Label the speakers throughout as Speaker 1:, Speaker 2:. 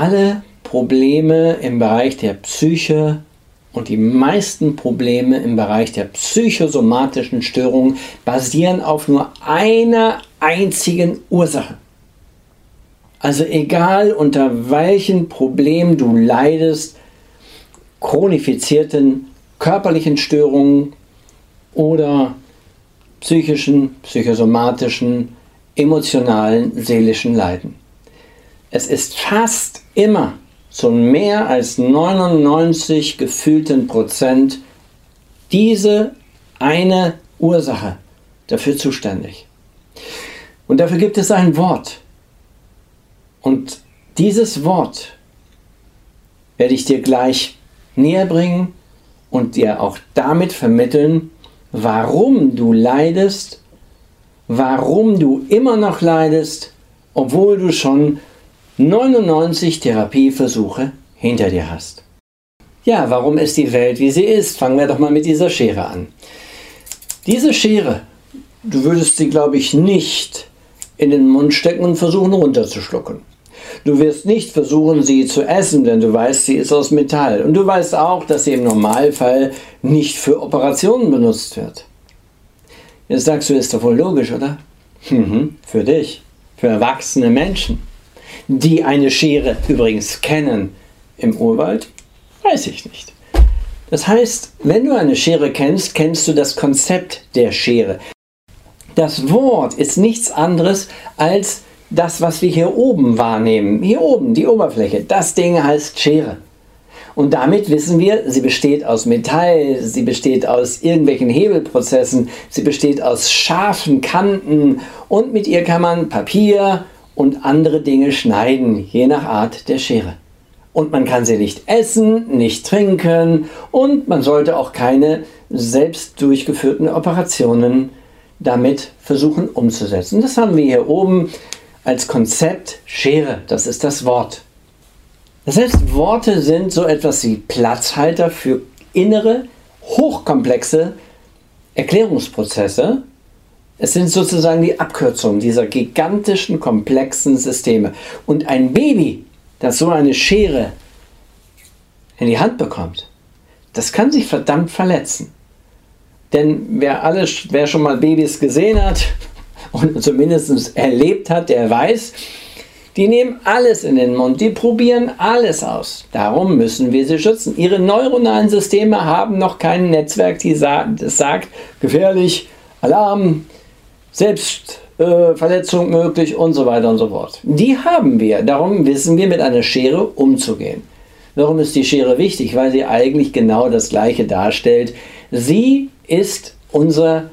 Speaker 1: alle Probleme im Bereich der Psyche und die meisten Probleme im Bereich der psychosomatischen Störungen basieren auf nur einer einzigen Ursache. Also egal unter welchen Problemen du leidest, chronifizierten körperlichen Störungen oder psychischen, psychosomatischen, emotionalen, seelischen Leiden. Es ist fast immer zu mehr als 99 gefühlten Prozent diese eine Ursache dafür zuständig. Und dafür gibt es ein Wort. Und dieses Wort werde ich dir gleich näher bringen und dir auch damit vermitteln, warum du leidest, warum du immer noch leidest, obwohl du schon 99 Therapieversuche hinter dir hast. Ja, warum ist die Welt, wie sie ist? Fangen wir doch mal mit dieser Schere an. Diese Schere, du würdest sie, glaube ich, nicht in den Mund stecken und versuchen runterzuschlucken. Du wirst nicht versuchen, sie zu essen, denn du weißt, sie ist aus Metall. Und du weißt auch, dass sie im Normalfall nicht für Operationen benutzt wird. Jetzt sagst du, ist doch wohl logisch, oder? Mhm, für dich, für erwachsene Menschen die eine Schere übrigens kennen im Urwald? Weiß ich nicht. Das heißt, wenn du eine Schere kennst, kennst du das Konzept der Schere. Das Wort ist nichts anderes als das, was wir hier oben wahrnehmen. Hier oben, die Oberfläche. Das Ding heißt Schere. Und damit wissen wir, sie besteht aus Metall, sie besteht aus irgendwelchen Hebelprozessen, sie besteht aus scharfen Kanten und mit ihr kann man Papier und andere Dinge schneiden, je nach Art der Schere. Und man kann sie nicht essen, nicht trinken und man sollte auch keine selbst durchgeführten Operationen damit versuchen umzusetzen. Das haben wir hier oben als Konzept Schere, das ist das Wort. Das heißt, Worte sind so etwas wie Platzhalter für innere, hochkomplexe Erklärungsprozesse, es sind sozusagen die Abkürzungen dieser gigantischen, komplexen Systeme. Und ein Baby, das so eine Schere in die Hand bekommt, das kann sich verdammt verletzen. Denn wer, alles, wer schon mal Babys gesehen hat und zumindest erlebt hat, der weiß, die nehmen alles in den Mund, die probieren alles aus. Darum müssen wir sie schützen. Ihre neuronalen Systeme haben noch kein Netzwerk, das sagt, gefährlich, Alarm, Selbstverletzung äh, möglich und so weiter und so fort. Die haben wir. Darum wissen wir, mit einer Schere umzugehen. Warum ist die Schere wichtig? Weil sie eigentlich genau das Gleiche darstellt. Sie ist unser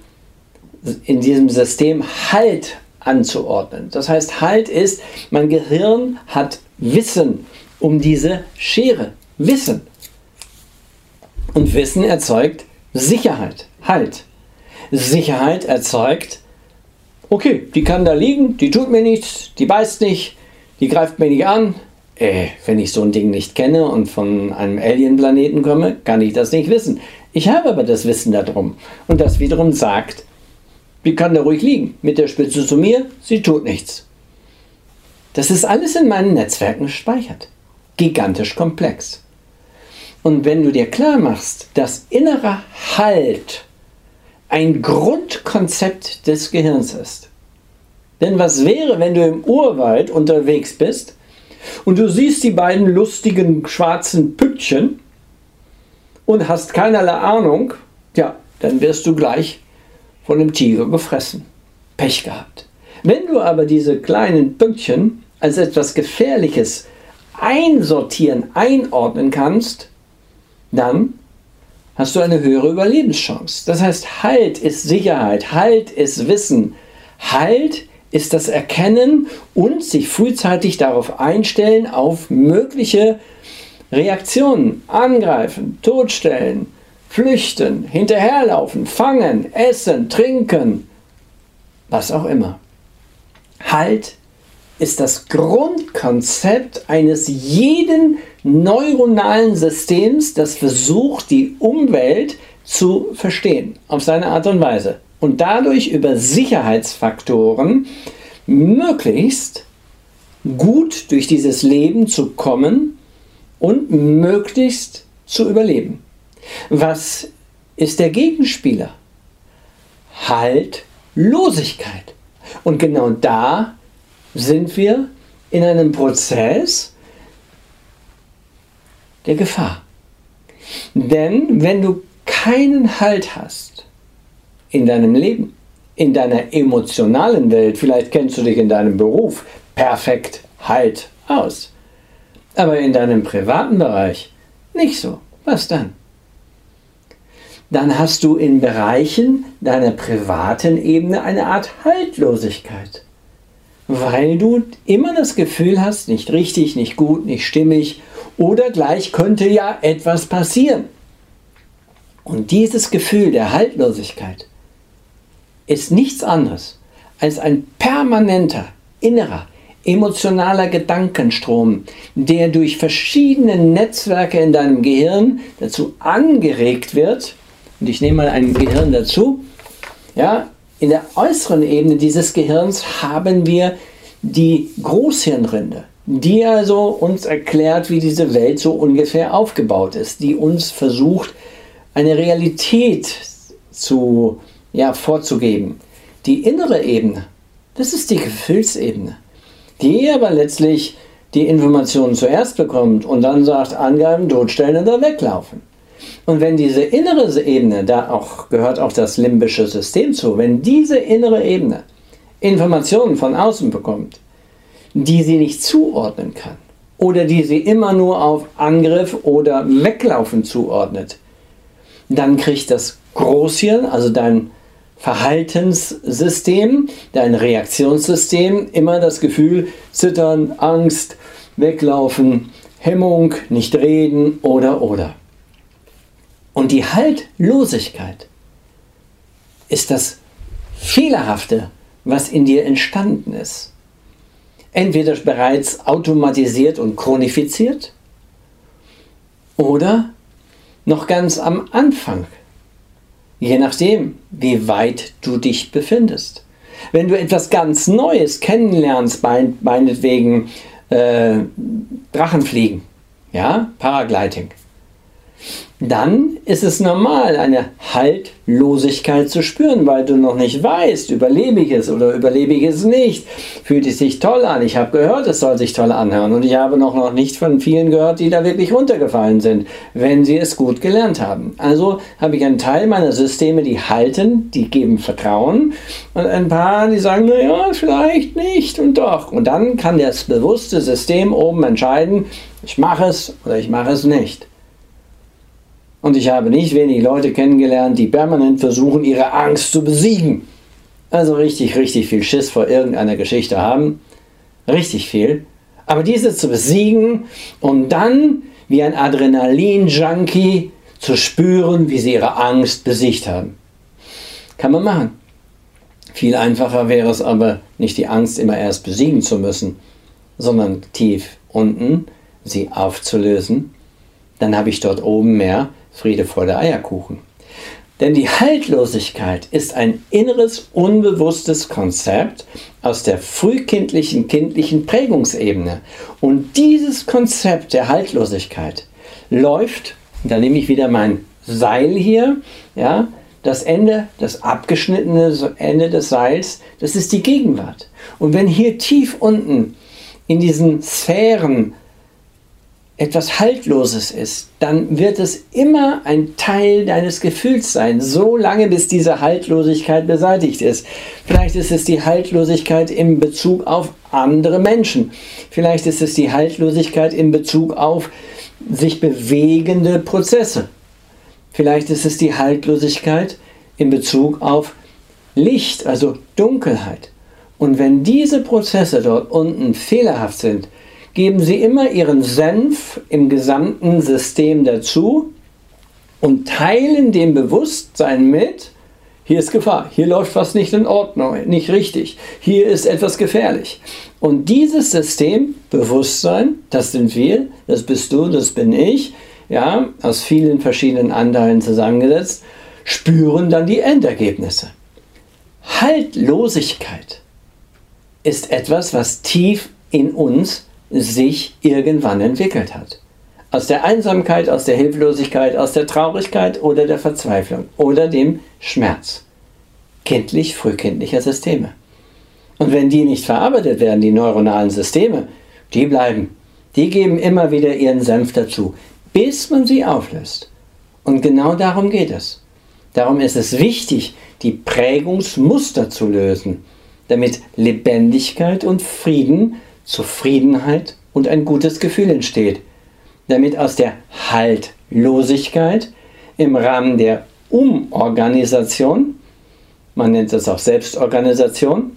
Speaker 1: in diesem System Halt anzuordnen. Das heißt, Halt ist, mein Gehirn hat Wissen um diese Schere. Wissen. Und Wissen erzeugt Sicherheit. Halt. Sicherheit erzeugt okay, die kann da liegen, die tut mir nichts, die beißt nicht, die greift mir nicht an. Äh, wenn ich so ein Ding nicht kenne und von einem Alien-Planeten komme, kann ich das nicht wissen. Ich habe aber das Wissen darum. Und das wiederum sagt, die kann da ruhig liegen. Mit der Spitze zu mir, sie tut nichts. Das ist alles in meinen Netzwerken gespeichert. Gigantisch komplex. Und wenn du dir klar machst, dass innerer Halt ein Grundkonzept des Gehirns ist. Denn was wäre, wenn du im Urwald unterwegs bist und du siehst die beiden lustigen schwarzen Pünktchen und hast keinerlei Ahnung, ja, dann wirst du gleich von dem Tiger gefressen. Pech gehabt. Wenn du aber diese kleinen Pünktchen als etwas Gefährliches einsortieren, einordnen kannst, dann hast du eine höhere Überlebenschance. Das heißt, Halt ist Sicherheit, Halt ist Wissen, Halt ist das Erkennen und sich frühzeitig darauf einstellen, auf mögliche Reaktionen, angreifen, totstellen, flüchten, hinterherlaufen, fangen, essen, trinken, was auch immer. Halt ist das Grundkonzept eines jeden neuronalen Systems, das versucht, die Umwelt zu verstehen, auf seine Art und Weise. Und dadurch über Sicherheitsfaktoren möglichst gut durch dieses Leben zu kommen und möglichst zu überleben. Was ist der Gegenspieler? Haltlosigkeit. Und genau da sind wir in einem Prozess der Gefahr. Denn wenn du keinen Halt hast in deinem Leben, in deiner emotionalen Welt, vielleicht kennst du dich in deinem Beruf perfekt Halt aus, aber in deinem privaten Bereich nicht so, was dann? Dann hast du in Bereichen deiner privaten Ebene eine Art Haltlosigkeit weil du immer das Gefühl hast, nicht richtig, nicht gut, nicht stimmig oder gleich könnte ja etwas passieren. Und dieses Gefühl der Haltlosigkeit ist nichts anderes als ein permanenter innerer emotionaler Gedankenstrom, der durch verschiedene Netzwerke in deinem Gehirn dazu angeregt wird. Und ich nehme mal ein Gehirn dazu. Ja, in der äußeren Ebene dieses Gehirns haben wir die Großhirnrinde, die also uns erklärt, wie diese Welt so ungefähr aufgebaut ist, die uns versucht, eine Realität zu, ja, vorzugeben. Die innere Ebene, das ist die Gefühlsebene, die aber letztlich die Informationen zuerst bekommt und dann sagt, angreifen, totstellen oder weglaufen. Und wenn diese innere Ebene, da auch, gehört auch das limbische System zu, wenn diese innere Ebene Informationen von außen bekommt, die sie nicht zuordnen kann oder die sie immer nur auf Angriff oder Weglaufen zuordnet, dann kriegt das Großhirn, also dein Verhaltenssystem, dein Reaktionssystem, immer das Gefühl, zittern, Angst, weglaufen, Hemmung, nicht reden oder oder. Und die Haltlosigkeit ist das Fehlerhafte, was in dir entstanden ist. Entweder bereits automatisiert und chronifiziert oder noch ganz am Anfang, je nachdem, wie weit du dich befindest. Wenn du etwas ganz Neues kennenlernst, meinetwegen äh, Drachenfliegen, ja, Paragliding, dann ist es normal, eine Haltlosigkeit zu spüren, weil du noch nicht weißt, überlebe ich es oder überlebe ich es nicht. Fühlt es sich toll an? Ich habe gehört, es soll sich toll anhören und ich habe noch, nicht von vielen gehört, die da wirklich runtergefallen sind, wenn sie es gut gelernt haben. Also habe ich einen Teil meiner Systeme, die halten, die geben Vertrauen und ein paar, die sagen, naja, vielleicht nicht und doch. Und dann kann das bewusste System oben entscheiden, ich mache es oder ich mache es nicht. Und ich habe nicht wenig Leute kennengelernt, die permanent versuchen, ihre Angst zu besiegen. Also richtig, richtig viel Schiss vor irgendeiner Geschichte haben. Richtig viel. Aber diese zu besiegen und dann wie ein Adrenalin-Junkie zu spüren, wie sie ihre Angst besiegt haben. Kann man machen. Viel einfacher wäre es aber, nicht die Angst immer erst besiegen zu müssen, sondern tief unten sie aufzulösen. Dann habe ich dort oben mehr Friede, Freude, Eierkuchen. Denn die Haltlosigkeit ist ein inneres, unbewusstes Konzept aus der frühkindlichen, kindlichen Prägungsebene. Und dieses Konzept der Haltlosigkeit läuft, da nehme ich wieder mein Seil hier, ja, das Ende, das abgeschnittene Ende des Seils, das ist die Gegenwart. Und wenn hier tief unten in diesen Sphären etwas Haltloses ist, dann wird es immer ein Teil deines Gefühls sein, so lange bis diese Haltlosigkeit beseitigt ist. Vielleicht ist es die Haltlosigkeit in Bezug auf andere Menschen. Vielleicht ist es die Haltlosigkeit in Bezug auf sich bewegende Prozesse. Vielleicht ist es die Haltlosigkeit in Bezug auf Licht, also Dunkelheit. Und wenn diese Prozesse dort unten fehlerhaft sind, geben sie immer ihren Senf im gesamten System dazu und teilen dem Bewusstsein mit, hier ist Gefahr, hier läuft was nicht in Ordnung, nicht richtig, hier ist etwas gefährlich. Und dieses System, Bewusstsein, das sind wir, das bist du, das bin ich, ja, aus vielen verschiedenen Anteilen zusammengesetzt, spüren dann die Endergebnisse. Haltlosigkeit ist etwas, was tief in uns sich irgendwann entwickelt hat. Aus der Einsamkeit, aus der Hilflosigkeit, aus der Traurigkeit oder der Verzweiflung oder dem Schmerz. Kindlich, frühkindlicher Systeme. Und wenn die nicht verarbeitet werden, die neuronalen Systeme, die bleiben. Die geben immer wieder ihren Senf dazu, bis man sie auflöst. Und genau darum geht es. Darum ist es wichtig, die Prägungsmuster zu lösen, damit Lebendigkeit und Frieden, Zufriedenheit und ein gutes Gefühl entsteht. Damit aus der Haltlosigkeit im Rahmen der Umorganisation, man nennt es auch Selbstorganisation,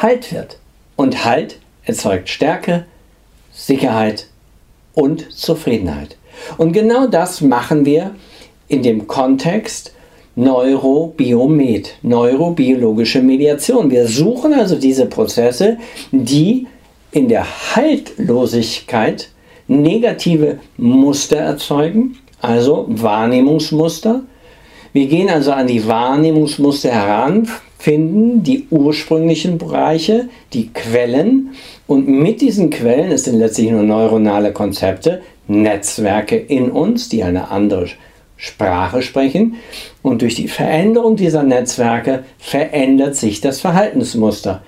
Speaker 1: Halt wird. Und Halt erzeugt Stärke, Sicherheit und Zufriedenheit. Und genau das machen wir in dem Kontext Neurobiomed, neurobiologische Mediation. Wir suchen also diese Prozesse, die in der Haltlosigkeit negative Muster erzeugen, also Wahrnehmungsmuster. Wir gehen also an die Wahrnehmungsmuster heran, finden die ursprünglichen Bereiche, die Quellen und mit diesen Quellen, es sind letztlich nur neuronale Konzepte, Netzwerke in uns, die eine andere Sprache sprechen. Und durch die Veränderung dieser Netzwerke verändert sich das Verhaltensmuster.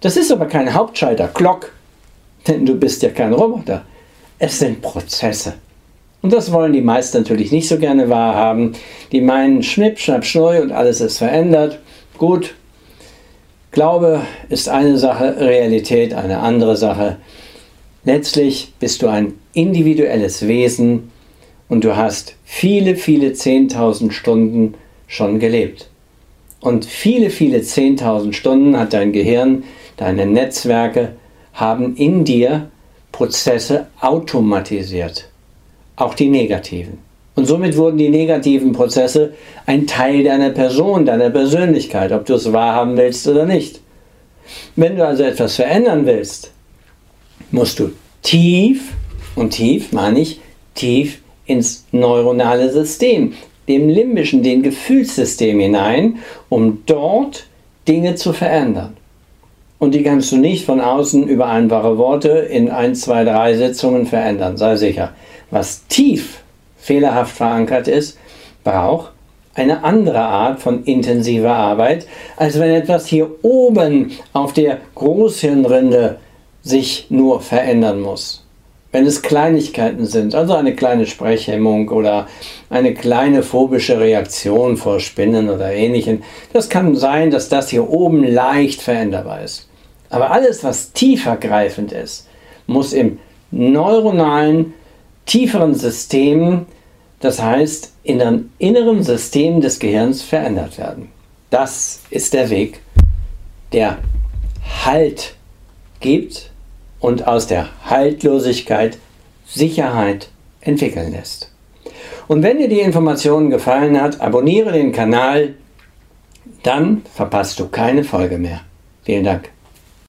Speaker 1: Das ist aber kein Hauptschalter, Glock, denn du bist ja kein Roboter. Es sind Prozesse. Und das wollen die meisten natürlich nicht so gerne wahrhaben. Die meinen Schnipp, Schnapp, Schneu und alles ist verändert. Gut, Glaube ist eine Sache, Realität eine andere Sache. Letztlich bist du ein individuelles Wesen und du hast viele, viele 10.000 Stunden schon gelebt. Und viele, viele 10.000 Stunden hat dein Gehirn, deine Netzwerke haben in dir Prozesse automatisiert. Auch die negativen. Und somit wurden die negativen Prozesse ein Teil deiner Person, deiner Persönlichkeit, ob du es wahrhaben willst oder nicht. Wenn du also etwas verändern willst, musst du tief, und tief meine ich tief ins neuronale System, dem limbischen, dem Gefühlssystem hinein, um dort Dinge zu verändern. Und die kannst du nicht von außen über einfache Worte in ein, zwei, drei Sitzungen verändern, sei sicher. Was tief fehlerhaft verankert ist, braucht eine andere Art von intensiver Arbeit, als wenn etwas hier oben auf der Großhirnrinde sich nur verändern muss. Wenn es Kleinigkeiten sind, also eine kleine Sprechhemmung oder eine kleine phobische Reaktion vor Spinnen oder ähnlichem, das kann sein, dass das hier oben leicht veränderbar ist. Aber alles, was tiefergreifend ist, muss im neuronalen, tieferen System das heißt in einem inneren System des Gehirns verändert werden. Das ist der Weg, der Halt gibt und aus der Haltlosigkeit Sicherheit entwickeln lässt. Und wenn dir die Information gefallen hat, abonniere den Kanal, dann verpasst du keine Folge mehr. Vielen Dank.